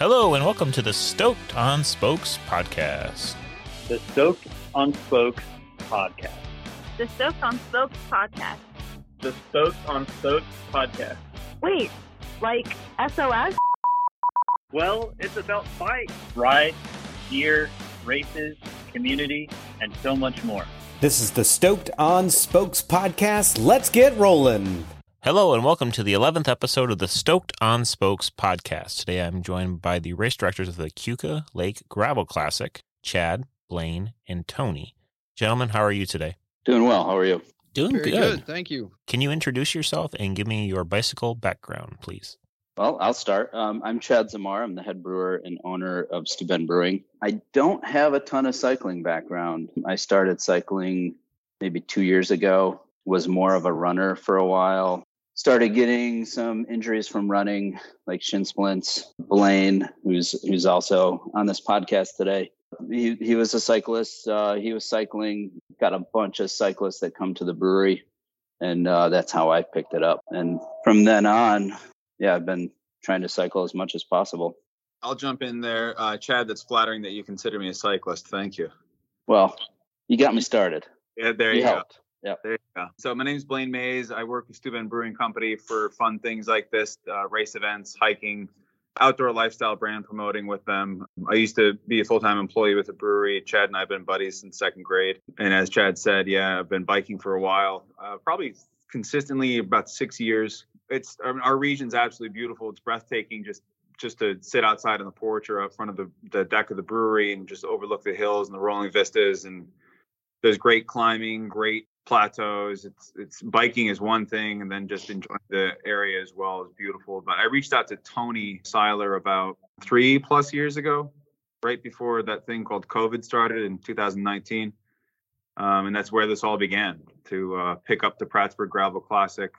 Hello, and welcome to the Stoked on Spokes podcast. The Stoked on Spokes podcast. The Stoked on Spokes podcast. The Stoked on Spokes podcast. Wait, like SOS? Well, it's about bikes, rides, gear, races, community, and so much more. This is the Stoked on Spokes podcast. Let's get rolling. Hello, and welcome to the 11th episode of the Stoked on Spokes podcast. Today I'm joined by the race directors of the Keuka Lake Gravel Classic, Chad, Blaine, and Tony. Gentlemen, how are you today? Doing well. How are you? Doing Very good. good. Thank you. Can you introduce yourself and give me your bicycle background, please? Well, I'll start. Um, I'm Chad Zimar. I'm the head brewer and owner of Steuben Brewing. I don't have a ton of cycling background. I started cycling maybe two years ago, was more of a runner for a while. Started getting some injuries from running, like shin splints. Blaine, who's who's also on this podcast today, he he was a cyclist. Uh, he was cycling. Got a bunch of cyclists that come to the brewery, and uh, that's how I picked it up. And from then on, yeah, I've been trying to cycle as much as possible. I'll jump in there. Uh, Chad, that's flattering that you consider me a cyclist. Thank you. Well, you got me started. Yeah, there You you, go. Yep. There you go. So my name is Blaine Mays. I work with Steuben Brewing Company for fun things like this, uh, race events, hiking, outdoor lifestyle brand promoting with them. I used to be a full-time employee with the brewery. Chad and I have been buddies since second grade. And as Chad said, yeah, I've been biking for a while, uh, probably consistently about six years. It's our region's absolutely beautiful. It's breathtaking just just to sit outside on the porch or out front of the, the deck of the brewery and just overlook the hills and the rolling vistas and there's great climbing, great plateaus. It's it's biking is one thing, and then just enjoying the area as well is beautiful. But I reached out to Tony Sylor about three plus years ago, right before that thing called COVID started in 2019, um, and that's where this all began. To uh, pick up the Prattsburgh Gravel Classic,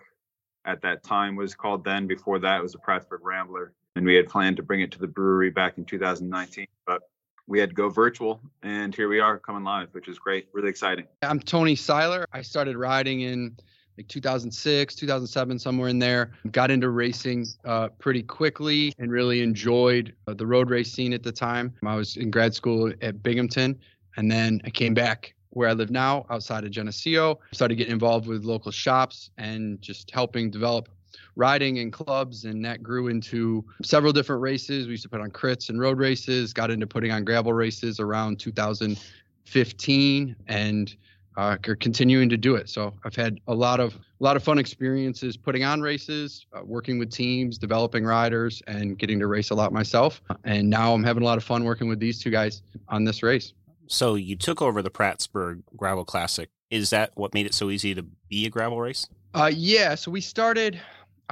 at that time was called then. Before that, it was the Prattsburgh Rambler, and we had planned to bring it to the brewery back in 2019, but we had to go virtual and here we are coming live which is great really exciting I'm Tony Sylor. I started riding in like 2006, 2007, somewhere in there. Got into racing uh, pretty quickly and really enjoyed uh, the road race scene at the time. I was in grad school at Binghamton, and then I came back where I live now, outside of Geneseo. Started getting involved with local shops and just helping develop riding in clubs and that grew into several different races we used to put on crits and road races got into putting on gravel races around 2015 and uh, are continuing to do it so i've had a lot of a lot of fun experiences putting on races uh, working with teams developing riders and getting to race a lot myself and now i'm having a lot of fun working with these two guys on this race So you took over the Prattsburgh Gravel Classic. Is that what made it so easy to be a gravel race? Uh, yeah. So we started.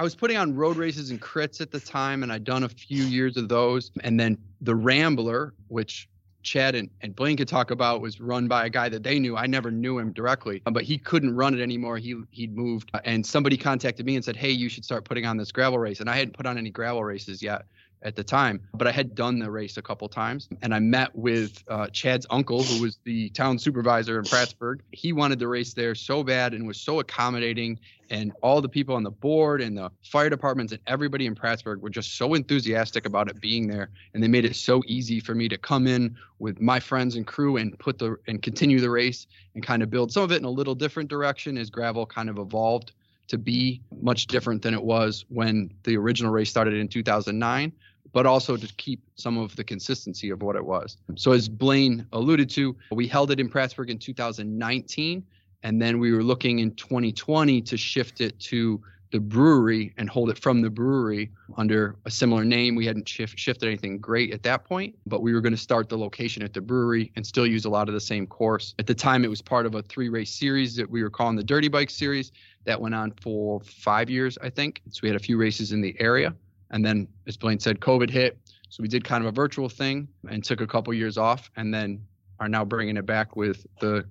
I was putting on road races and crits at the time, and I'd done a few years of those. And then the Rambler, which Chad and, and Blaine could talk about, was run by a guy that they knew. I never knew him directly, but he couldn't run it anymore. He he'd moved, and somebody contacted me and said, "Hey, you should start putting on this gravel race." And I hadn't put on any gravel races yet at the time, but I had done the race a couple times. And I met with uh, Chad's uncle, who was the town supervisor in Prattsburgh. He wanted the race there so bad and was so accommodating. And all the people on the board and the fire departments and everybody in Prattsburgh were just so enthusiastic about it being there. And they made it so easy for me to come in with my friends and crew and put the and continue the race and kind of build some of it in a little different direction as gravel kind of evolved to be much different than it was when the original race started in 2009 but also to keep some of the consistency of what it was. So as Blaine alluded to, we held it in Prattsburgh in 2019, and then we were looking in 2020 to shift it to the brewery and hold it from the brewery under a similar name. We hadn't shift, shifted anything great at that point, but we were going to start the location at the brewery and still use a lot of the same course. At the time, it was part of a three race series that we were calling the Dirty Bike Series that went on for five years, I think. So we had a few races in the area. And then, as Blaine said, COVID hit. So we did kind of a virtual thing and took a couple years off and then are now bringing it back with the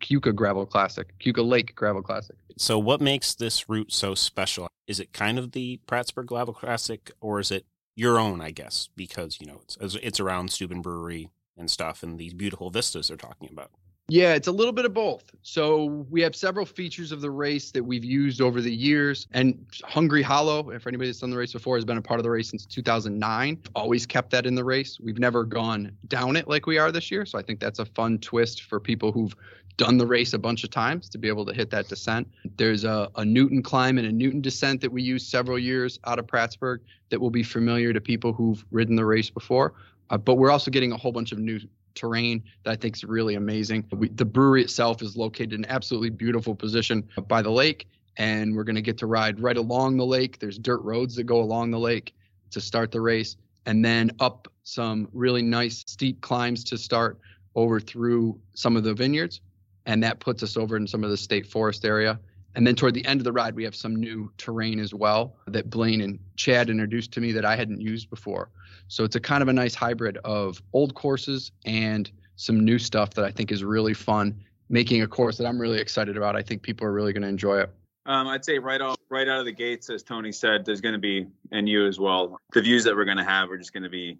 Keuka Gravel Classic, Keuka Lake Gravel Classic. So what makes this route so special? Is it kind of the Prattsburgh Gravel Classic, or is it your own? I guess because you know it's it's around Steuben Brewery and stuff, and these beautiful vistas they're talking about. Yeah, it's a little bit of both. So we have several features of the race that we've used over the years. And Hungry Hollow, if anybody that's done the race before, has been a part of the race since 2009. Always kept that in the race. We've never gone down it like we are this year. So I think that's a fun twist for people who've done the race a bunch of times to be able to hit that descent. There's a, a Newton climb and a Newton descent that we used several years out of Prattsburgh that will be familiar to people who've ridden the race before. Uh, but we're also getting a whole bunch of new terrain that I think is really amazing. We, the brewery itself is located in an absolutely beautiful position by the lake, and we're going to get to ride right along the lake. There's dirt roads that go along the lake to start the race, and then up some really nice steep climbs to start over through some of the vineyards, and that puts us over in some of the state forest area. And then toward the end of the ride, we have some new terrain as well that Blaine and Chad introduced to me that I hadn't used before. So it's a kind of a nice hybrid of old courses and some new stuff that I think is really fun. Making a course that I'm really excited about. I think people are really going to enjoy it. Um, I'd say right off, right out of the gates, as Tony said, there's going to be, and you as well, the views that we're going to have are just going to be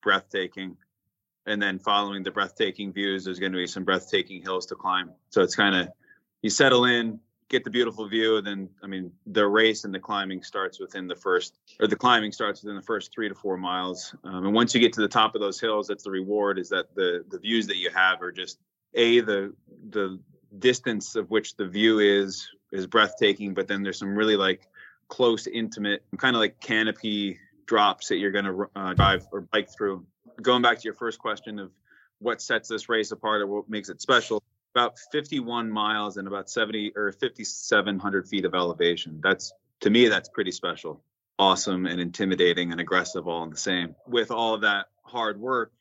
breathtaking. And then following the breathtaking views, there's going to be some breathtaking hills to climb. So it's kind of, you settle in, get the beautiful view. And then, I mean, the race and the climbing starts within the first, or the climbing starts within the first three to four miles. Um, and once you get to the top of those hills, that's the reward. Is that the the views that you have are just a the the distance of which the view is is breathtaking. But then there's some really like close, intimate, kind of like canopy drops that you're going to uh, drive or bike through. Going back to your first question of what sets this race apart or what makes it special about 51 miles and about 70 or 5700 feet of elevation. That's to me that's pretty special. Awesome and intimidating and aggressive all in the same. With all that hard work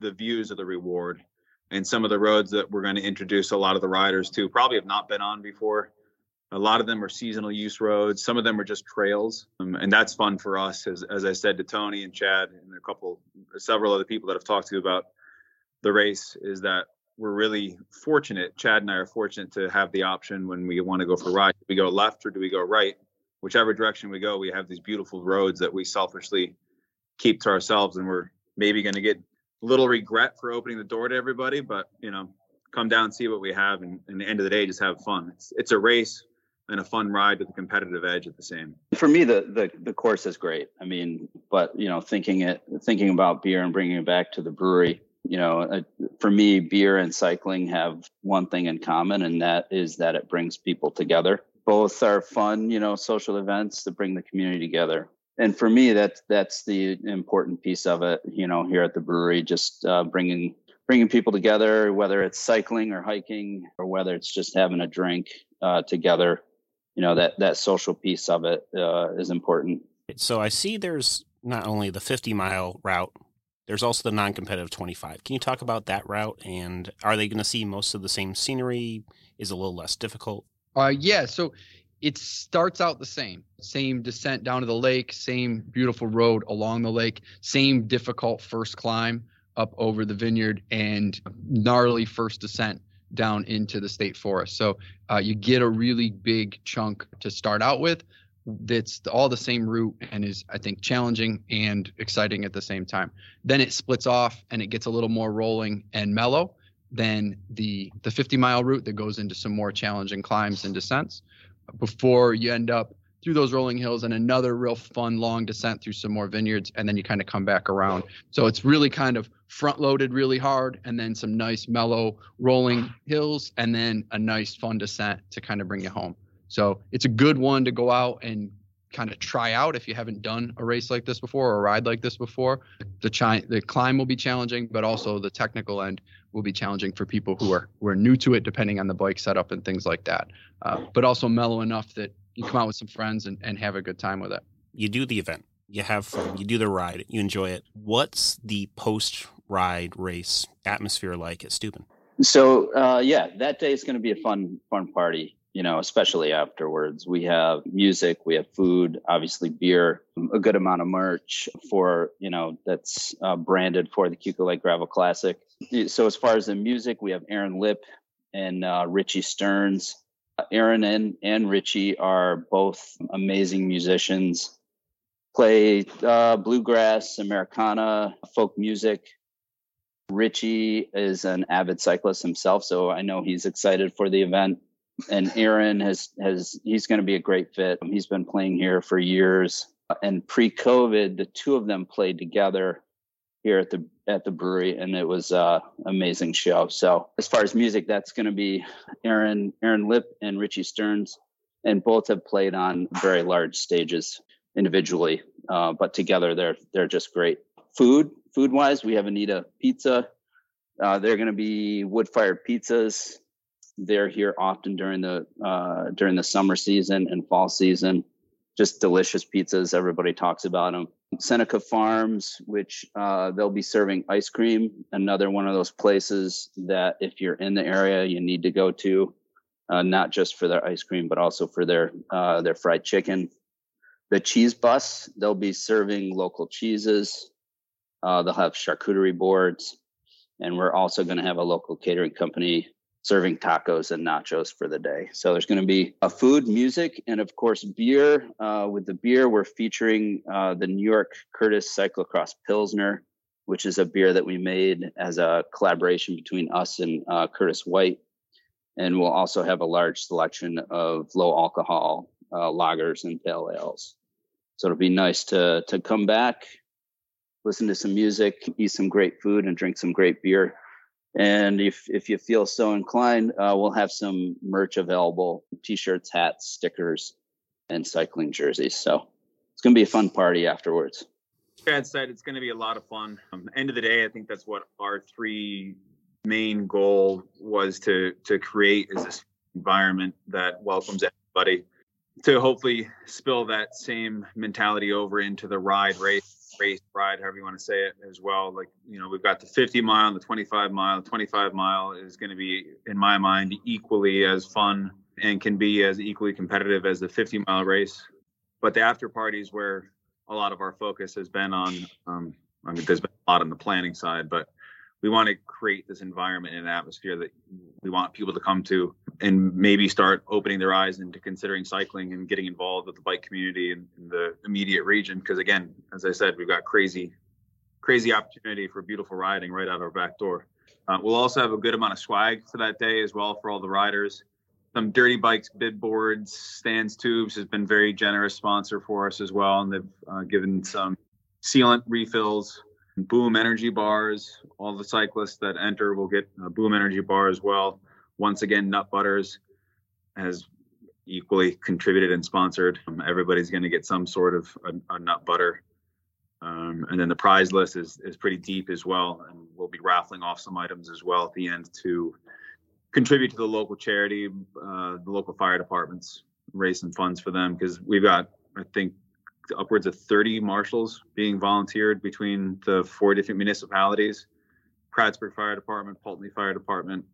the views of the reward and some of the roads that we're going to introduce a lot of the riders to probably have not been on before. A lot of them are seasonal use roads. Some of them are just trails um, and that's fun for us as, as i said to tony and chad and a couple several other people that i've talked to about the race is that we're really fortunate. Chad and I are fortunate to have the option when we want to go for a ride. Do we go left or do we go right? Whichever direction we go, we have these beautiful roads that we selfishly keep to ourselves, and we're maybe going to get a little regret for opening the door to everybody. But you know, come down, see what we have, and, and the end of the day, just have fun. It's it's a race and a fun ride with a competitive edge at the same. For me, the the the course is great. I mean, but you know, thinking it, thinking about beer and bringing it back to the brewery you know, uh, for me, beer and cycling have one thing in common, and that is that it brings people together. Both are fun, you know, social events that bring the community together. And for me, that's that's the important piece of it. You know, here at the brewery, just uh, bringing bringing people together, whether it's cycling or hiking, or whether it's just having a drink uh, together. You know, that that social piece of it uh, is important. So I see there's not only the 50 mile route there's also the non-competitive 25. Can you talk about that route and are they going to see most of the same scenery? Is a little less difficult? Uh, yeah. So it starts out the same, same descent down to the lake, same beautiful road along the lake, same difficult first climb up over the vineyard, and gnarly first descent down into the state forest. So uh, you get a really big chunk to start out with, that's all the same route and is I think challenging and exciting at the same time. Then it splits off and it gets a little more rolling and mellow than the the 50 mile route that goes into some more challenging climbs and descents before you end up through those rolling hills and another real fun long descent through some more vineyards and then you kind of come back around. So it's really kind of front loaded really hard and then some nice mellow rolling hills and then a nice fun descent to kind of bring you home. So it's a good one to go out and kind of try out if you haven't done a race like this before or a ride like this before. The chi- the climb will be challenging, but also the technical end will be challenging for people who are who are new to it, depending on the bike setup and things like that. Uh, but also mellow enough that you come out with some friends and, and have a good time with it. You do the event, you have fun, you do the ride, you enjoy it. What's the post ride race atmosphere like at Steuben? So uh, yeah, that day is going to be a fun fun party you know, especially afterwards. We have music, we have food, obviously beer, a good amount of merch for, you know, that's uh, branded for the Keuka Lake Gravel Classic. So as far as the music, we have Aaron Lip and uh, Richie Stearns. Aaron and, and Richie are both amazing musicians, play uh, bluegrass, Americana, folk music. Richie is an avid cyclist himself, so I know he's excited for the event. And Aaron has has he's going to be a great fit. He's been playing here for years. And pre-COVID, the two of them played together here at the at the brewery, and it was uh, amazing show. So as far as music, that's going to be Aaron Aaron Lip and Richie Stearns, and both have played on very large stages individually, uh, but together they're they're just great. Food food wise, we have Anita Pizza. Uh, they're going to be wood fired pizzas. They're here often during the uh, during the summer season and fall season. Just delicious pizzas. Everybody talks about them. Seneca Farms, which uh, they'll be serving ice cream. Another one of those places that if you're in the area, you need to go to, uh, not just for their ice cream, but also for their uh, their fried chicken. The cheese bus, they'll be serving local cheeses. Uh, they'll have charcuterie boards, and we're also going to have a local catering company serving tacos and nachos for the day. So there's going to be a food, music, and of course beer. Uh, with the beer, we're featuring uh, the New York Curtis Cyclocross Pilsner, which is a beer that we made as a collaboration between us and uh, Curtis White. And we'll also have a large selection of low alcohol uh, lagers and pale ales. So it'll be nice to to come back, listen to some music, eat some great food, and drink some great beer. And if if you feel so inclined, uh, we'll have some merch available: t-shirts, hats, stickers, and cycling jerseys. So it's going to be a fun party afterwards. Chad said it's going to be a lot of fun. Um, end of the day, I think that's what our three main goal was to to create is this environment that welcomes everybody to hopefully spill that same mentality over into the ride race race ride however you want to say it as well like you know we've got the 50 mile the 25 mile the 25 mile is going to be in my mind equally as fun and can be as equally competitive as the 50 mile race. But the after parties where a lot of our focus has been on um, i mean there's been a lot on the planning side but we want to create this environment and atmosphere that we want people to come to and maybe start opening their eyes into considering cycling and getting involved with the bike community in, in the immediate region. Because again as i said we've got crazy crazy opportunity for beautiful riding right out our back door. Uh, we'll also have a good amount of swag for that day as well for all the riders. Some dirty bikes bid boards Stan's tubes has been very generous sponsor for us as well and they've uh, given some sealant refills Boom Energy bars. All the cyclists that enter will get a Boom Energy bar as well. Once again, Nut Butters has equally contributed and sponsored. Um, everybody's going to get some sort of a, a nut butter. Um, and then the prize list is is pretty deep as well, and we'll be raffling off some items as well at the end to contribute to the local charity, uh, the local fire departments, raise some funds for them because we've got I think upwards of 30 marshals being volunteered between the four different municipalities Prattsburgh Fire Department, Pulteney Fire Department,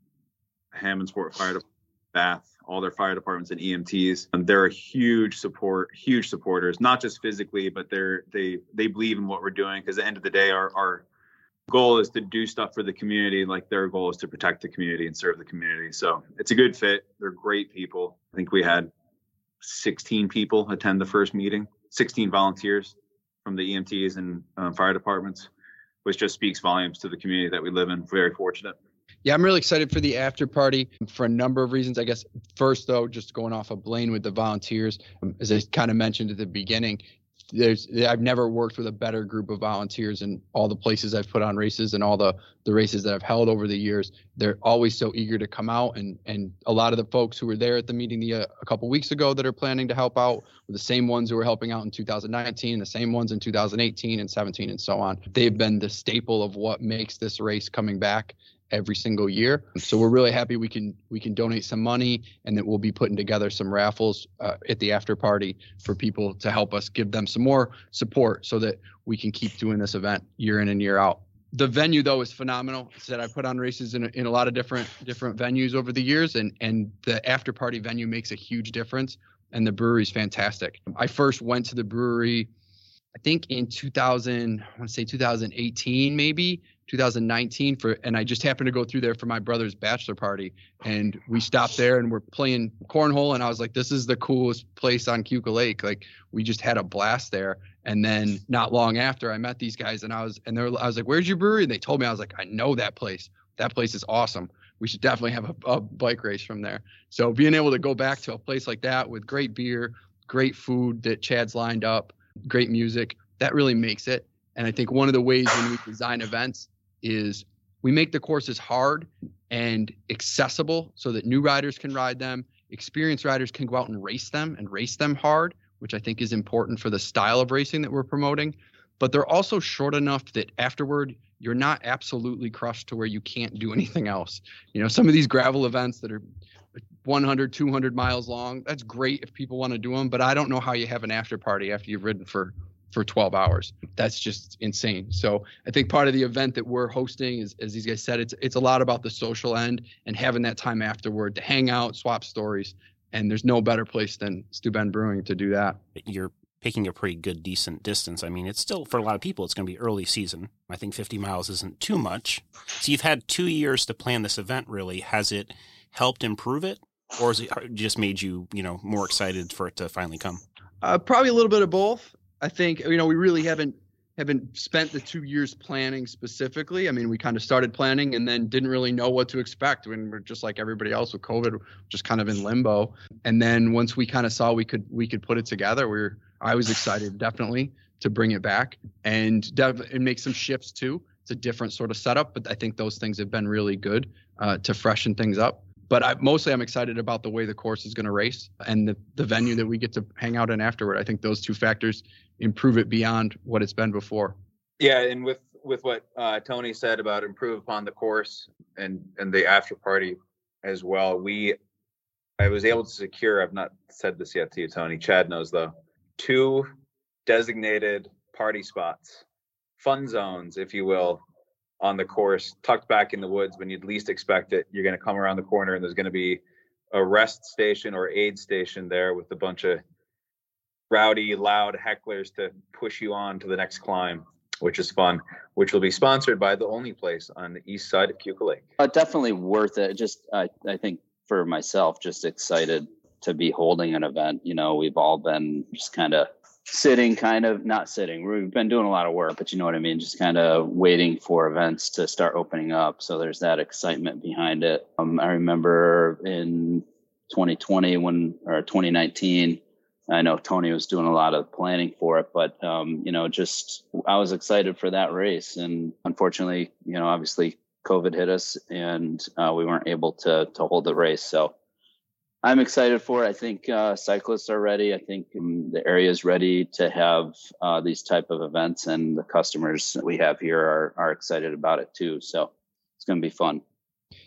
Hammondsport Fire Department, Bath, all their fire departments and EMTs. And they're a huge support, huge supporters, not just physically, but they're they they believe in what we're doing because at the end of the day, our our goal is to do stuff for the community. Like their goal is to protect the community and serve the community. So it's a good fit. They're great people. I think we had 16 people attend the first meeting. 16 volunteers from the EMTs and um, fire departments, which just speaks volumes to the community that we live in. Very fortunate. Yeah, I'm really excited for the after party for a number of reasons. I guess first, though, just going off of Blaine with the volunteers, um, as I kind of mentioned at the beginning, there's I've never worked with a better group of volunteers in all the places I've put on races and all the the races that I've held over the years. They're always so eager to come out and and a lot of the folks who were there at the meeting the, uh, a couple weeks ago that are planning to help out were the same ones who were helping out in 2019, the same ones in 2018 and 17 and so on. They've been the staple of what makes this race coming back every single year. So we're really happy we can we can donate some money and that we'll be putting together some raffles uh, at the after party for people to help us give them some more support so that we can keep doing this event year in and year out. The venue though is phenomenal. Said I put on races in a, in a lot of different different venues over the years and and the after party venue makes a huge difference and the brewery is fantastic. I first went to the brewery I think in 2000, I want to say 2018 maybe, 2019 for and I just happened to go through there for my brother's bachelor party and we stopped there and we're playing cornhole and I was like this is the coolest place on Keuka Lake like we just had a blast there And then not long after, I met these guys, and I was and they were, I was like, "Where's your brewery?" And they told me, I was like, "I know that place. That place is awesome. We should definitely have a, a bike race from there." So being able to go back to a place like that with great beer, great food that Chad's lined up, great music, that really makes it. And I think one of the ways when we design events is we make the courses hard and accessible so that new riders can ride them, experienced riders can go out and race them and race them hard, which I think is important for the style of racing that we're promoting. But they're also short enough that afterward you're not absolutely crushed to where you can't do anything else. You know, some of these gravel events that are 100, 200 miles long, that's great if people want to do them, but I don't know how you have an after party after you've ridden for for 12 hours. That's just insane. So I think part of the event that we're hosting is, as these guys said, it's it's a lot about the social end and having that time afterward to hang out, swap stories, and there's no better place than Steuben Brewing to do that. You're picking a pretty good, decent distance. I mean, it's still for a lot of people, it's going to be early season. I think 50 miles isn't too much. So you've had two years to plan this event. Really, has it helped improve it, or has it just made you, you know, more excited for it to finally come? Uh, probably a little bit of both. I think you know we really haven't haven't spent the two years planning specifically. I mean, we kind of started planning and then didn't really know what to expect when we're just like everybody else with COVID, just kind of in limbo. And then once we kind of saw we could we could put it together, we were I was excited definitely to bring it back and dev- and make some shifts too. It's a different sort of setup, but I think those things have been really good uh, to freshen things up but I, mostly I'm excited about the way the course is going to race and the, the venue that we get to hang out in afterward. I think those two factors improve it beyond what it's been before. Yeah, and with with what uh, Tony said about improve upon the course and and the after party as well, we I was able to secure. I've not said this yet to you, Tony. Chad knows though. Two designated party spots, fun zones, if you will, on the course, tucked back in the woods when you'd least expect it. You're going to come around the corner and there's going to be a rest station or aid station there with a bunch of rowdy, loud hecklers to push you on to the next climb, which is fun, which will be sponsored by the only place on the east side of Keuka Lake. Uh, definitely worth it. Just, I, I think for myself, just excited to be holding an event. You know, we've all been just kind of sitting kind of not sitting. We've been doing a lot of work but you know what i mean? Just kind of waiting for events to start opening up. So there's that excitement behind it. Um, i remember in 2020 when or 2019 i know tony was doing a lot of planning for it but um, you know just i was excited for that race. And unfortunately you know obviously covid hit us and uh, we weren't able to to hold the race. So I'm excited for it. I think uh, cyclists are ready. I think um, the area is ready to have uh, these type of events, and the customers we have here are are excited about it too. So it's going to be fun.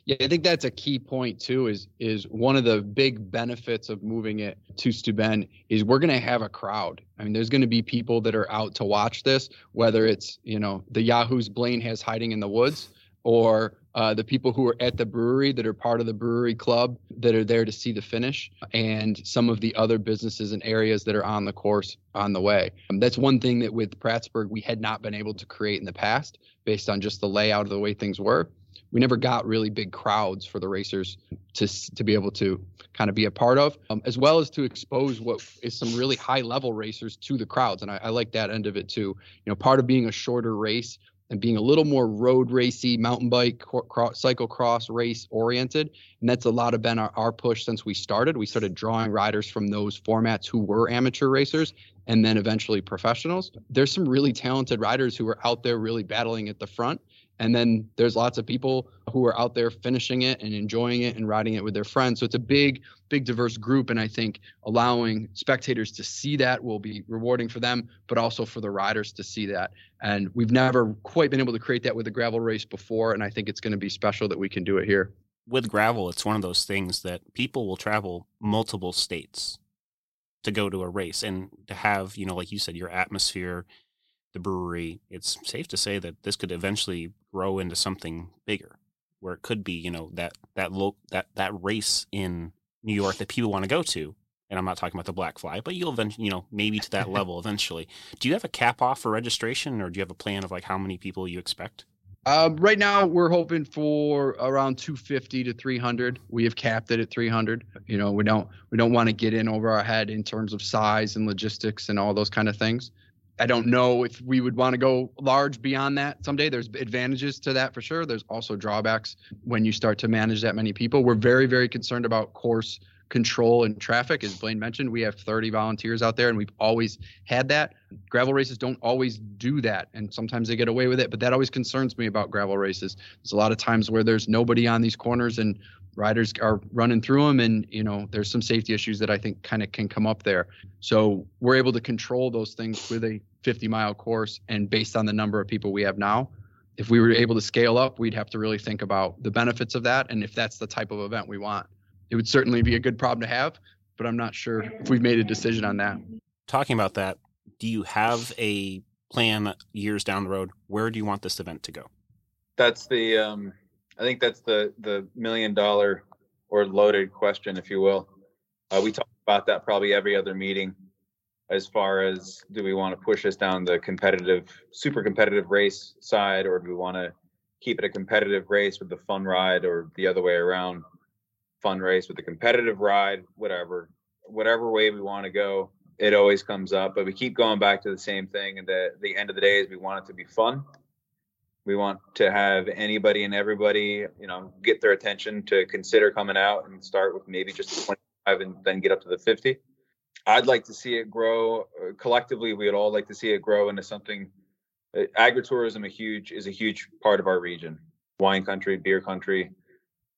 Yeah, I think that's a key point too. Is is one of the big benefits of moving it to Steuben is we're going to have a crowd. I mean, there's going to be people that are out to watch this, whether it's you know the Yahoos Blaine has hiding in the woods, or uh, the people who are at the brewery that are part of the brewery club that are there to see the finish, and some of the other businesses and areas that are on the course on the way. Um, that's one thing that with Prattsburgh we had not been able to create in the past based on just the layout of the way things were. We never got really big crowds for the racers to to be able to kind of be a part of, um, as well as to expose what is some really high level racers to the crowds. And I, I like that end of it too. You know, part of being a shorter race and being a little more road racy, mountain bike, cycle cross, cyclocross race oriented. And that's a lot of been our, our push since we started. We started drawing riders from those formats who were amateur racers and then eventually professionals. There's some really talented riders who are out there really battling at the front. And then there's lots of people who are out there finishing it and enjoying it and riding it with their friends. So it's a big, big, diverse group. And I think allowing spectators to see that will be rewarding for them, but also for the riders to see that. And we've never quite been able to create that with a gravel race before. And I think it's going to be special that we can do it here. With gravel, it's one of those things that people will travel multiple states to go to a race and to have, you know, like you said, your atmosphere the brewery, it's safe to say that this could eventually grow into something bigger, where it could be, you know, that that lo- that that race in New York that people want to go to. And I'm not talking about the Black Fly, but you'll eventually, you know, maybe to that level eventually. Do you have a cap off for registration, or do you have a plan of like how many people you expect? Um, right now, we're hoping for around 250 to 300. We have capped it at 300. You know, we don't we don't want to get in over our head in terms of size and logistics and all those kind of things I don't know if we would want to go large beyond that someday. There's advantages to that for sure. There's also drawbacks when you start to manage that many people. We're very, very concerned about course control and traffic. As Blaine mentioned, we have 30 volunteers out there and we've always had that. Gravel races don't always do that and sometimes they get away with it, but that always concerns me about gravel races. There's a lot of times where there's nobody on these corners and riders are running through them and you know there's some safety issues that i think kind of can come up there so we're able to control those things with a 50 mile course and based on the number of people we have now if we were able to scale up we'd have to really think about the benefits of that and if that's the type of event we want it would certainly be a good problem to have but i'm not sure if we've made a decision on that Talking about that, do you have a plan years down the road? Where do you want this event to go? That's the um, I think that's the the million dollar or loaded question, if you will. Uh, we talk about that probably every other meeting. As far as do we want to push us down the competitive, super competitive race side, or do we want to keep it a competitive race with the fun ride, or the other way around, fun race with the competitive ride, whatever, whatever way we want to go. It always comes up, but we keep going back to the same thing. And the the end of the day is we want it to be fun we want to have anybody and everybody you know get their attention to consider coming out and start with maybe just 25 and then get up to the 50 i'd like to see it grow uh, collectively we'd all like to see it grow into something uh, agritourism a huge is a huge part of our region. Wine country beer country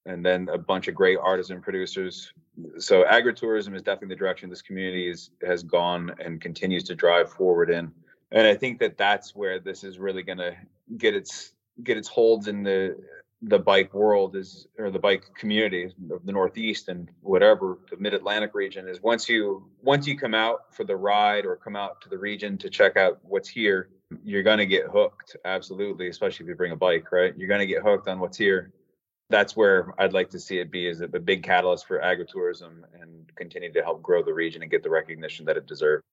and then a bunch of great artisan producers. So agritourism is definitely the direction this community is, has gone and continues to drive forward in. And I think that that's where this is really going to get its get its holds in the the bike world is or the bike community of the Northeast and whatever the Mid Atlantic region is. Once you once you come out for the ride or come out to the region to check out what's here, you're going to get hooked. Absolutely, especially if you bring a bike, right? You're going to get hooked on what's here. That's where I'd like to see it be a, a big catalyst for agritourism and continue to help grow the region and get the recognition that it deserves.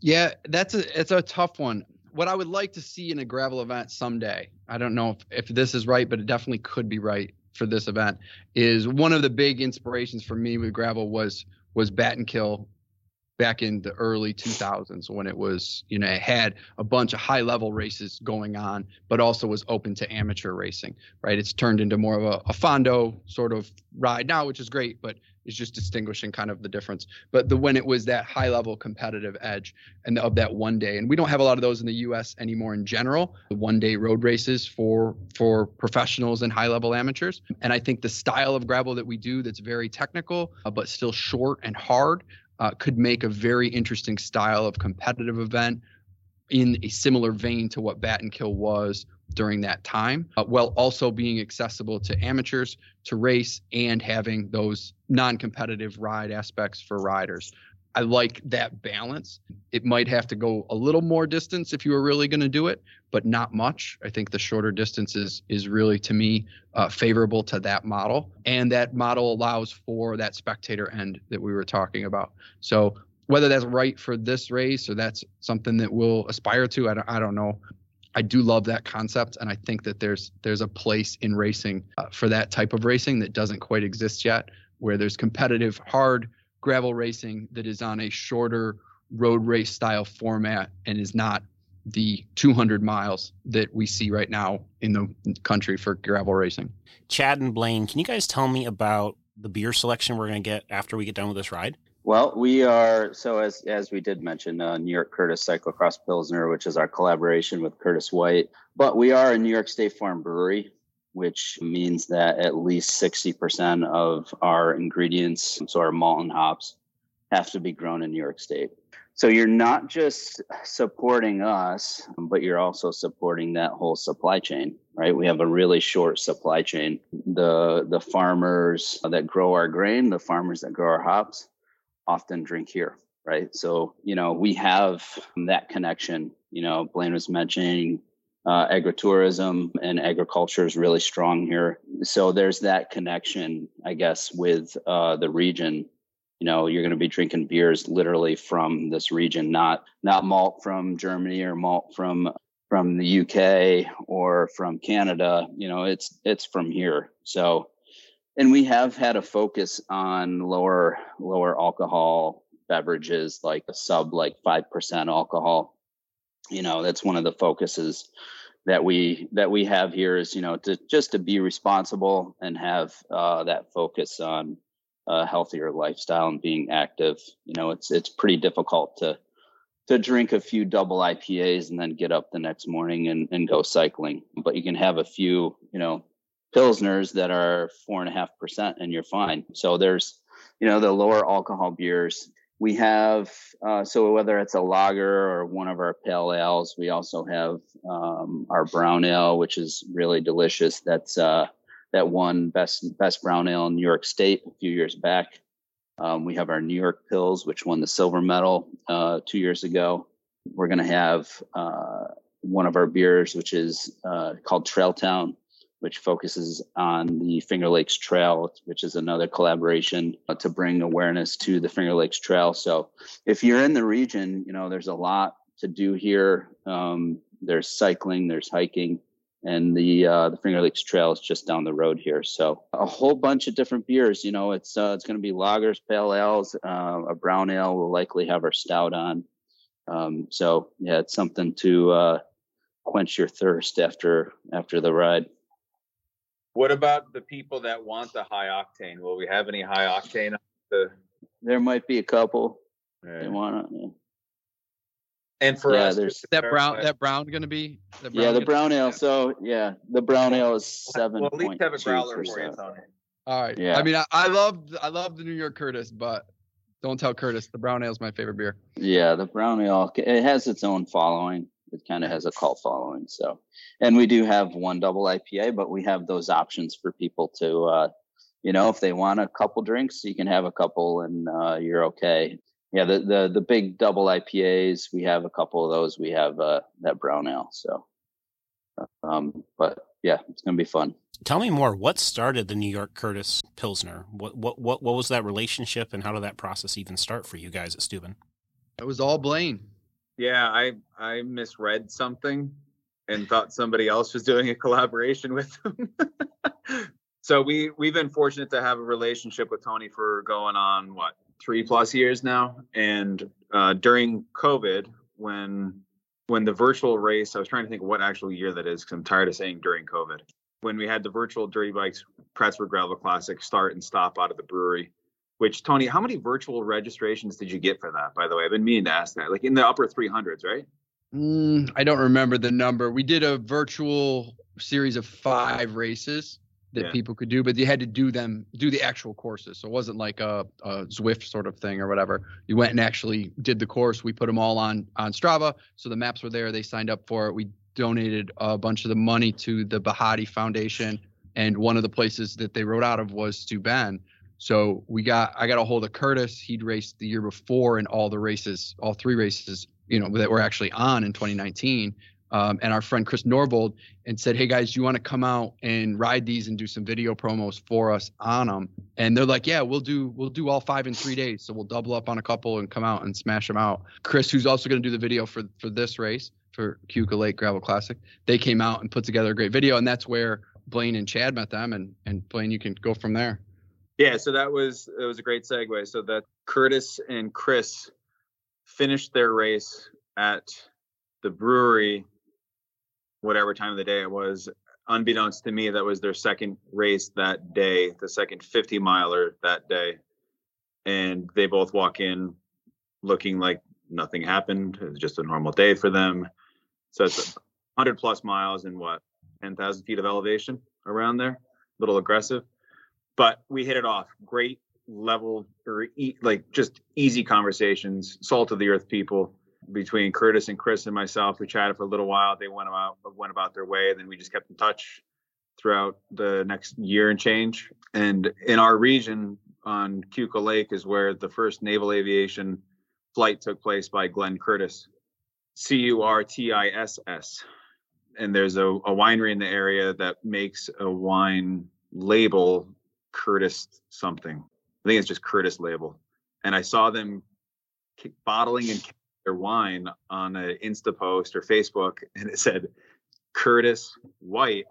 Yeah, that's a it's a tough one. What I would like to see in a gravel event someday, I don't know if, if this is right, but it definitely could be right for this event, is one of the big inspirations for me with gravel was was Battenkill back in the early 2000s when it was you know it had a bunch of high level races going on but also was open to amateur racing right it's turned into more of a, a fondo sort of ride now which is great but is just distinguishing kind of the difference. But the when it was that high level competitive edge and of that one day, and we don't have a lot of those in the U.S. anymore in general. The one day road races for for professionals and high level amateurs. And I think the style of gravel that we do that's very technical uh, but still short and hard uh, could make a very interesting style of competitive event in a similar vein to what Battenkill was during that time, uh, while also being accessible to amateurs to race and having those non competitive ride aspects for riders. I like that balance. It might have to go a little more distance if you were really going to do it, but not much. I think the shorter distance is, is really, to me, uh, favorable to that model. And that model allows for that spectator end that we were talking about. So whether that's right for this race or that's something that we'll aspire to, I don't, I don't know. I do love that concept, and I think that there's there's a place in racing uh, for that type of racing that doesn't quite exist yet, where there's competitive hard gravel racing that is on a shorter road race style format and is not the 200 miles that we see right now in the country for gravel racing. Chad and Blaine, can you guys tell me about the beer selection we're going to get after we get done with this ride? Well, we are so as as we did mention, uh, New York Curtis Cyclocross Pilsner, which is our collaboration with Curtis White. But we are a New York State Farm brewery, which means that at least sixty percent of our ingredients, so our malt and hops, have to be grown in New York State. So you're not just supporting us, but you're also supporting that whole supply chain, right? We have a really short supply chain. The the farmers that grow our grain, the farmers that grow our hops, often drink here, right? So, you know, we have that connection. You know, Blaine was mentioning uh, agritourism and agriculture is really strong here. So there's that connection, I guess, with uh, the region. You know, you're going to be drinking beers literally from this region, not not malt from Germany or malt from from the UK or from Canada. You know, it's it's from here. So and we have had a focus on lower lower alcohol beverages like a sub like 5% alcohol you know that's one of the focuses that we that we have here is you know to just to be responsible and have uh, that focus on a healthier lifestyle and being active. You know, it's it's pretty difficult to to drink a few double IPAs and then get up the next morning and, and go cycling. But you can have a few, you know, pilsners that are four and a half percent and you're fine. So there's, you know, the lower alcohol beers. We have uh, so whether it's a lager or one of our pale ales, we also have um, our brown ale, which is really delicious. That's uh, that won best best brown ale in New York State a few years back. Um, we have our New York Pils, which won the silver medal uh, two years ago. We're going to have uh, one of our beers, which is uh, called Trail Town, which focuses on the Finger Lakes Trail, which is another collaboration uh, to bring awareness to the Finger Lakes Trail. So if you're in the region, you know there's a lot to do here. Um, there's cycling, there's hiking and the uh, the Finger Lakes Trail is just down the road here. So a whole bunch of different beers. You know, it's uh, it's going to be lagers, pale ales, uh, a brown ale. We'll likely have our stout on. Um, so yeah, it's something to uh, quench your thirst after after the ride. What about the people that want the high octane? Will we have any high octane? The... There might be a couple. Right. They want to. Yeah. And for yeah, us, there's that brown that brown going to be the brown yeah the brown ale. So yeah, the brown ale is seven. Well, at least have a growler for you, Tony. All right. Yeah. I mean, I, I love I love the New York Curtis, but don't tell Curtis the brown ale is my favorite beer. Yeah, the brown ale it has its own following. It kind of has a cult following. So, and we do have one double IPA, but we have those options for people to, uh, you know, if they want a couple drinks, you can have a couple and uh, you're okay yeah, the, the the big double IPAs, we have a couple of those. We have uh, that brown ale. So, um, but yeah, it's gonna be fun. Tell me more. What started the New York Curtis Pilsner? What what what what was that relationship, and how did that process even start for you guys at Steuben? It was all Blaine. Yeah, I I misread something and thought somebody else was doing a collaboration with them. so we we've been fortunate to have a relationship with Tony for going on what three plus years now. And uh, during COVID, when when the virtual race, I was trying to think what actual year that is because I'm tired of saying during COVID. When we had the virtual Dirty Bikes Prattsburgh Gravel Classic start and stop out of the brewery, which Tony, how many virtual registrations did you get for that? By the way, I've been meaning to ask that. Like in the upper 300s, right? Mm, I don't remember the number. We did a virtual series of five races that yeah. people could do, but you had to do them, do the actual courses. So it wasn't like a, a Zwift sort of thing or whatever. You went and actually did the course. We put them all on on Strava, so the maps were there. They signed up for it. We donated a bunch of the money to the Bahati Foundation, and one of the places that they wrote out of was Steuben. So we got, I got a hold of Curtis. He'd raced the year before in all the races, all three races, you know, that were actually on in 2019 um, and our friend Chris Norvold and said, "Hey guys, you want to come out and ride these and do some video promos for us on them?" And they're like, "Yeah, we'll do we'll do all five in three days. So we'll double up on a couple and come out and smash them out." Chris, who's also going to do the video for for this race for Keuka Lake Gravel Classic, they came out and put together a great video, and that's where Blaine and Chad met them, and and Blaine, you can go from there. Yeah, so that was it was a great segue. So that Curtis and Chris finished their race at the brewery whatever time of the day it was. Unbeknownst to me, that was their second race that day, the second 50 miler that day. And they both walk in looking like nothing happened. It was just a normal day for them. So it's 100 plus miles and what, 10,000 feet of elevation around there. A little aggressive, but we hit it off. Great level or e- like just easy conversations, salt of the earth people between Curtis and Chris and myself. We chatted for a little while. They went about went about their way. And then we just kept in touch throughout the next year and change. And in our region on Keuka Lake is where the first naval aviation flight took place by Glenn Curtiss, C U R T I S S. And there's a, a winery in the area that makes a wine label Curtis something. I think it's just Curtis label. And I saw them bottling and their wine on an Insta post or Facebook, and it said Curtis White,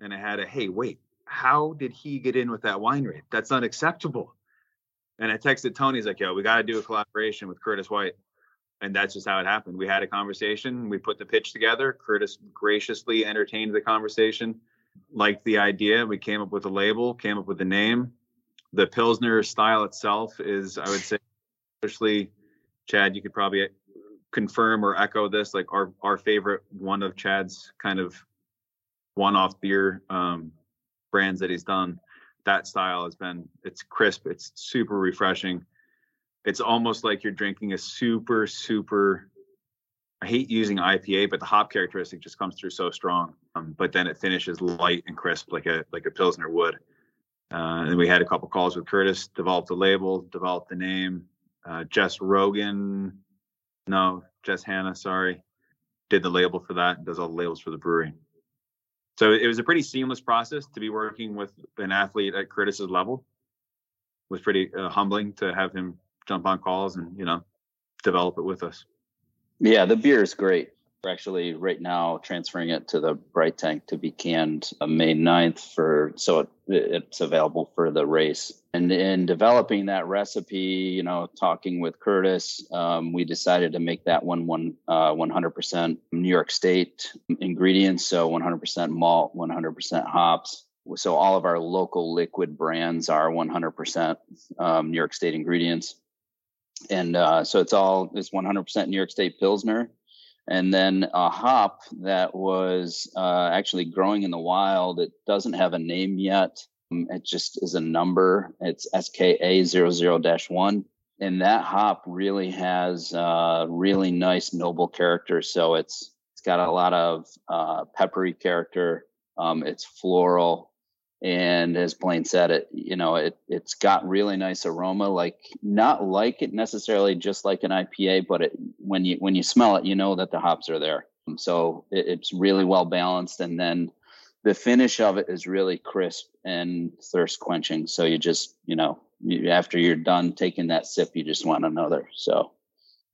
and it had a hey wait, how did he get in with that wine rate? That's unacceptable. And I texted Tony, he's like, yo, we got to do a collaboration with Curtis White. and that's just how it happened. We had a conversation. We put the pitch together. Curtis graciously entertained the conversation, liked the idea. We came up with a label, came up with a name. The Pilsner style itself is, I would say, especially Chad, you could probably confirm or echo this. Like our our favorite one of Chad's kind of one-off beer um, brands that he's done. That style has been it's crisp. It's super refreshing it's almost like you're drinking a super super I hate using IPA, but the hop characteristic just comes through so strong. Um, but then it finishes light and crisp like a like a pilsner would. Uh, and we had a couple calls with Curtis, developed the label, developed the name. Uh, Jess Rogan, no, Jess Hanna, sorry, did the label for that. Does all the labels for the brewery. So it was a pretty seamless process to be working with an athlete at Curtis's level. It was pretty uh, humbling to have him jump on calls and you know develop it with us. Yeah, the beer is great. We're actually right now transferring it to the bright tank to be canned May 9th for so it, it's available for the race. And in developing that recipe, you know, talking with Curtis, um, we decided to make that one one uh, 100% New York State ingredients, so 100% malt, 100% hops. So all of our local liquid brands are 100% um, New York State ingredients and uh, so it's all it's 100% New York State Pilsner, and then a hop that was uh, actually growing in the wild. It doesn't have a name yet. Um, it just is a number. It's SKA 00-1. And that hop really has uh, really nice noble character. So it's it's got a lot of uh, peppery character. Um, it's floral and as Blaine said, it you know it it's got really nice aroma, like not like it necessarily just like an IPA, but it, when you when you smell it, you know that the hops are there. So it, it's really well balanced, and then the finish of it is really crisp and thirst quenching. So you just you know you, after you're done taking that sip, you just want another. So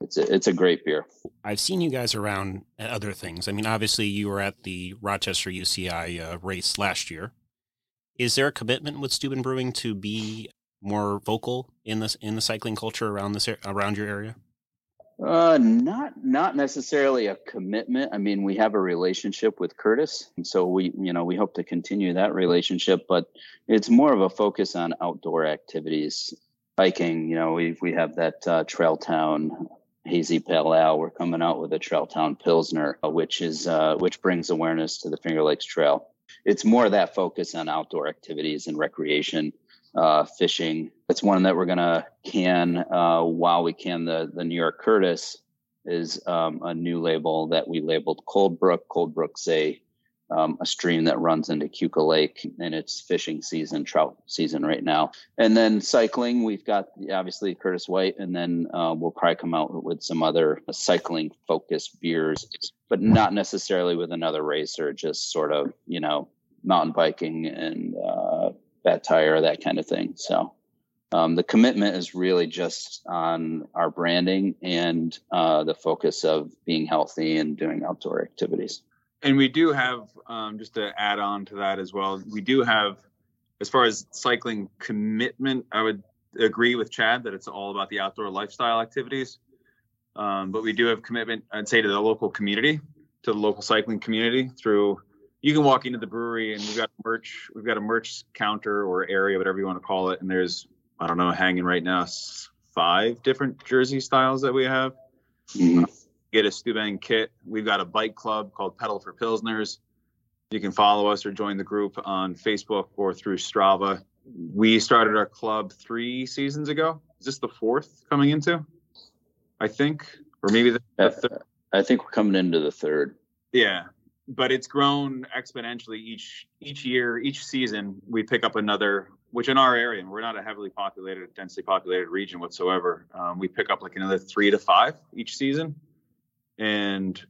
it's a, it's a great beer. I've seen you guys around at other things. I mean, obviously you were at the Rochester UCI uh, race last year. Is there a commitment with Steuben Brewing to be more vocal in this in the cycling culture around this around your area? Uh, not not necessarily a commitment. I mean, we have a relationship with Curtis, and so we you know we hope to continue that relationship. But it's more of a focus on outdoor activities, biking. You know, we we have that uh, Trail Town hazy pale ale. We're coming out with a Trail Town Pilsner, uh, which is uh, which brings awareness to the Finger Lakes Trail it's more that focus on outdoor activities and recreation, uh, fishing. It's one that we're gonna can uh, while we can the the New York Curtis is um, a new label that we labeled Cold Brook. Cold Brook's a um, a stream that runs into Keuka Lake, and it's fishing season, trout season right now. And then cycling, we've got obviously Curtis White, and then uh, we'll probably come out with some other cycling focused beers, but not necessarily with another racer, just sort of you know mountain biking and uh, bad tire, that kind of thing. So. Um, the commitment is really just on our branding and uh, the focus of being healthy and doing outdoor activities and we do have um, just to add on to that as well we do have as far as cycling commitment i would agree with chad that it's all about the outdoor lifestyle activities. Um, but we do have commitment i'd say to the local community to the local cycling community through you can walk into the brewery and we've got merch we've got a merch counter or area whatever you want to call it and there's i don't know hanging right now five different jersey styles that we have. Mm-hmm get a Steuben kit. We've got a bike club called Pedal for Pilsners. You can follow us or join the group on Facebook or through Strava. We started our club three seasons ago. Is this the fourth coming into? I think, or maybe the, the third. I think we're coming into the third. Yeah, but it's grown exponentially each each year, each season. We pick up another, which in our area, and we're not a heavily populated, densely populated region whatsoever. Um, we pick up like another three to five each season and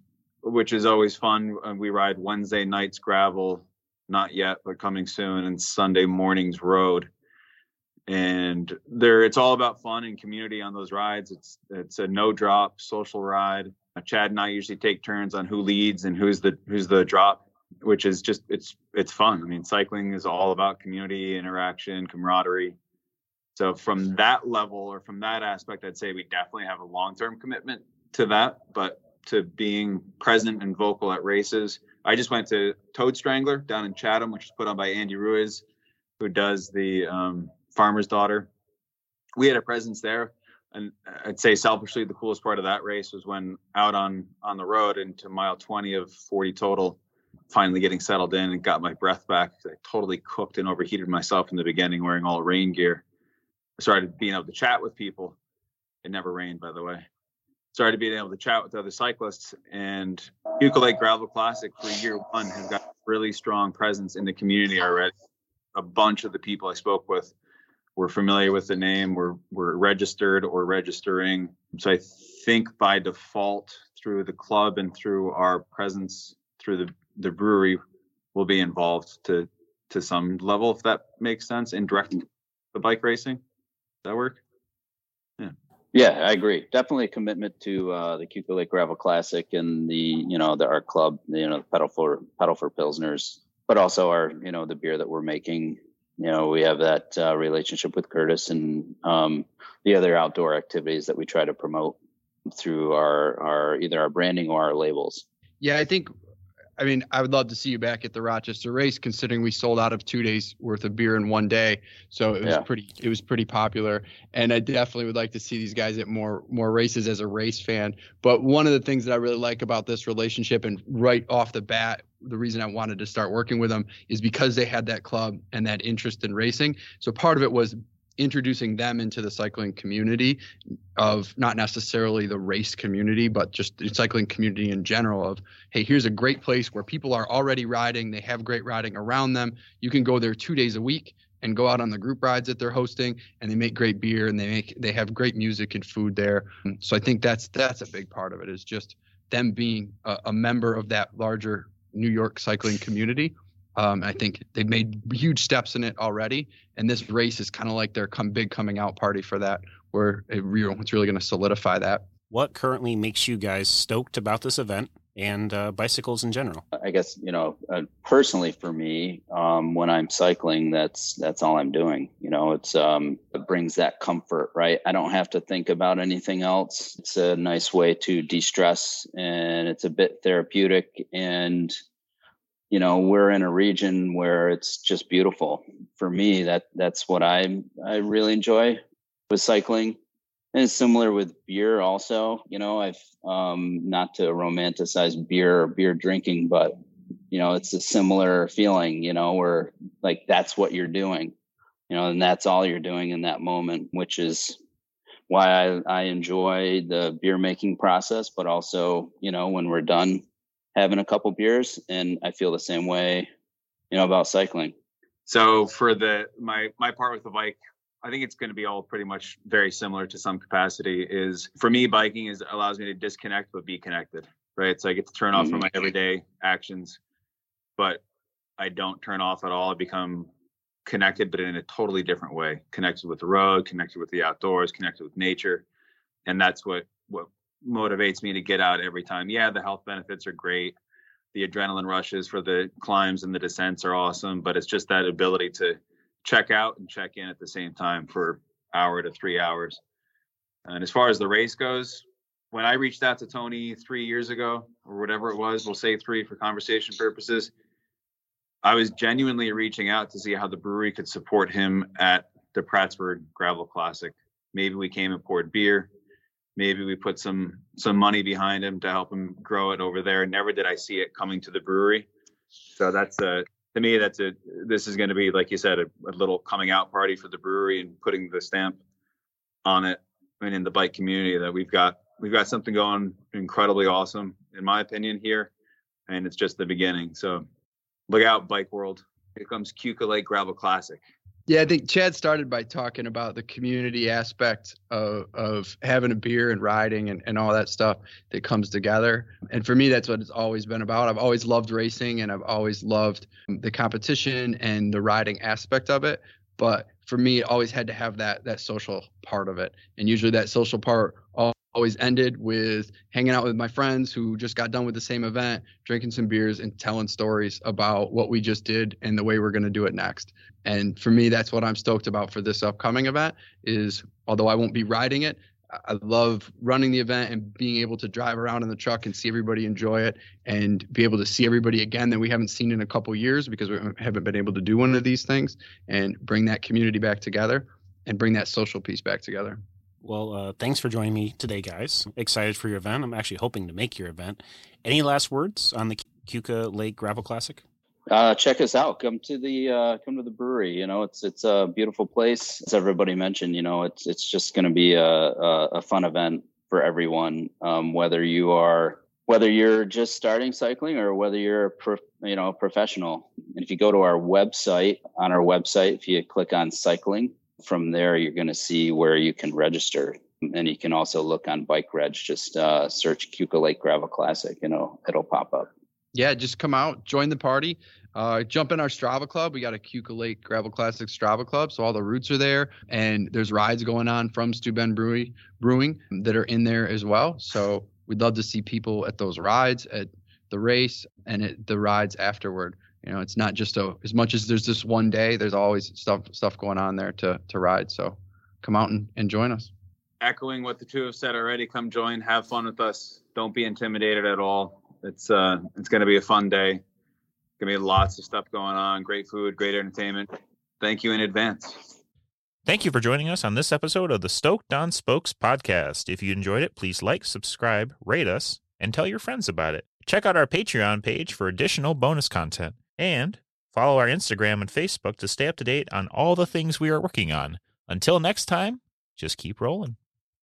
which is always fun. We ride Wednesday nights gravel, not yet, but coming soon, and Sunday mornings road. And there, it's all about fun and community on those rides. It's it's a no drop social ride. Uh, Chad and I usually take turns on who leads and who's the who's the drop, which is just it's it's fun. I mean, cycling is all about community interaction, camaraderie. So from that level or from that aspect, I'd say we definitely have a long term commitment to that, but to being present and vocal at races. I just went to Toad Strangler down in Chatham, which is put on by Andy Ruiz, who does the um, Farmer's Daughter. We had a presence there, and I'd say selfishly the coolest part of that race was when out on on the road into mile 20 of 40 total, finally getting settled in and got my breath back. I totally cooked and overheated myself in the beginning wearing all rain gear. I started being able to chat with people. It never rained, by the way started being able to chat with other cyclists. And Keuka Lake Gravel Classic for year one has got a really strong presence in the community already. A bunch of the people I spoke with were familiar with the name, were were registered or registering. So I think by default, through the club and through our presence through the the brewery, will be involved to to some level, if that makes sense, in direct the bike racing. Does that work? Yeah, I agree. Definitely a commitment to uh, the Keuka Lake Gravel Classic and the you know the art club, you know, the pedal for pedal for pilsners, but also our you know the beer that we're making. You know, we have that uh, relationship with Curtis and um, the other outdoor activities that we try to promote through our our either our branding or our labels. Yeah, I think I mean, I would love to see you back at the Rochester race, considering we sold out of two days worth of beer in one day. So it was Yeah. pretty, it was pretty popular. And I definitely would like to see these guys at more, more races as a race fan. But one of the things that I really like about this relationship, and right off the bat, the reason I wanted to start working with them is because they had that club and that interest in racing. So part of it was introducing them into the cycling community of not necessarily the race community but just the cycling community in general of hey here's a great place where people are already riding they have great riding around them. You can go there two days a week and go out on the group rides that they're hosting and they make great beer and they make they have great music and food there. So i think that's that's a big part of it is just them being a, a member of that larger new york cycling community um, I think they've made huge steps in it already, and this race is kind of like their come big coming out party for that, where it real it's really going to solidify that. What currently makes you guys stoked about this event and uh, bicycles in general? I guess you know uh, personally for me, um, when I'm cycling, that's that's all I'm doing. You know, it's um, it brings that comfort, right? I don't have to think about anything else. It's a nice way to de-stress, and it's a bit therapeutic. And you know, we're in a region where it's just beautiful. For me, that that's what I I really enjoy with cycling. And similar with beer also. You know, I've um not to romanticize beer or beer drinking, but you know, it's a similar feeling, you know, where like that's what you're doing, you know, and that's all you're doing in that moment, which is why I, I enjoy the beer making process, but also, you know, when we're done having a couple beers and I feel the same way, you know, about cycling. So for the my my part with the bike, I think it's going to be all pretty much very similar to some capacity. Is for me, biking is allows me to disconnect but be connected, right? So I get to turn off from mm-hmm. my everyday actions, but I don't turn off at all. I become connected, but in a totally different way. Connected with the road, connected with the outdoors, connected with nature, and that's what what motivates me to get out every time. Yeah, the health benefits are great. The adrenaline rushes for the climbs and the descents are awesome, but it's just that ability to check out and check in at the same time for hour to three hours. And as far as the race goes, when I reached out to Tony three years ago or whatever it was, we'll say three for conversation purposes. I was genuinely reaching out to see how the brewery could support him at the Prattsburgh Gravel Classic. Maybe we came and poured beer. Maybe we put some some money behind him to help him grow it over there. Never did I see it coming to the brewery. So that's a to me that's a this is going to be like you said a, a little coming out party for the brewery and putting the stamp on it and in the bike community that we've got we've got something going incredibly awesome in my opinion here and it's just the beginning so look out bike world here comes Keuka Lake Gravel Classic Yeah, I think Chad started by talking about the community aspect of, of having a beer and riding and, and all that stuff that comes together. And for me, that's what it's always been about. I've always loved racing and I've always loved the competition and the riding aspect of it. But for me, it always had to have that that social part of it. And usually that social part always ended with hanging out with my friends who just got done with the same event, drinking some beers and telling stories about what we just did and the way we're going to do it next. And for me, that's what I'm stoked about for this upcoming event is although I won't be riding it, I love running the event and being able to drive around in the truck and see everybody enjoy it and be able to see everybody again that we haven't seen in a couple years because we haven't been able to do one of these things and bring that community back together and bring that social piece back together. Well, uh, thanks for joining me today, guys. Excited for your event. I'm actually hoping to make your event. Any last words on the Keuka Lake Gravel Classic? Uh, check us out. Come to the uh, come to the brewery. You know, it's it's a beautiful place. As everybody mentioned, you know, it's it's just going to be a, a, a fun event for everyone. Um, whether you are whether you're just starting cycling or whether you're a pro, you know a professional. And if you go to our website, on our website, if you click on cycling, from there you're going to see where you can register. And you can also look on Bike Reg. Just uh, search Keuka Lake Gravel Classic. You know, it'll pop up yeah, just come out, join the party, uh, jump in our Strava club. We got a Keuka Lake Gravel Classic Strava club, so all the routes are there, and there's rides going on from Steuben Brewing, Brewing that are in there as well. So we'd love to see people at those rides, at the race, and at the rides afterward. You know, it's not just a as much as there's this one day. There's always stuff stuff going on there to to ride. So come out and, and join us. Echoing what the two have said already, come join, have fun with us. Don't be intimidated at all it's uh it's going to be a fun day. Gonna be lots of stuff going on. Great food, great entertainment. Thank you in advance. Thank you for joining us on this episode of the Stoked on Spokes podcast. If you enjoyed it, please like, subscribe, rate us, and tell your friends about it. Check out our Patreon page for additional bonus content. And follow our Instagram and Facebook to stay up to date on all the things we are working on. Until next time, just keep rolling.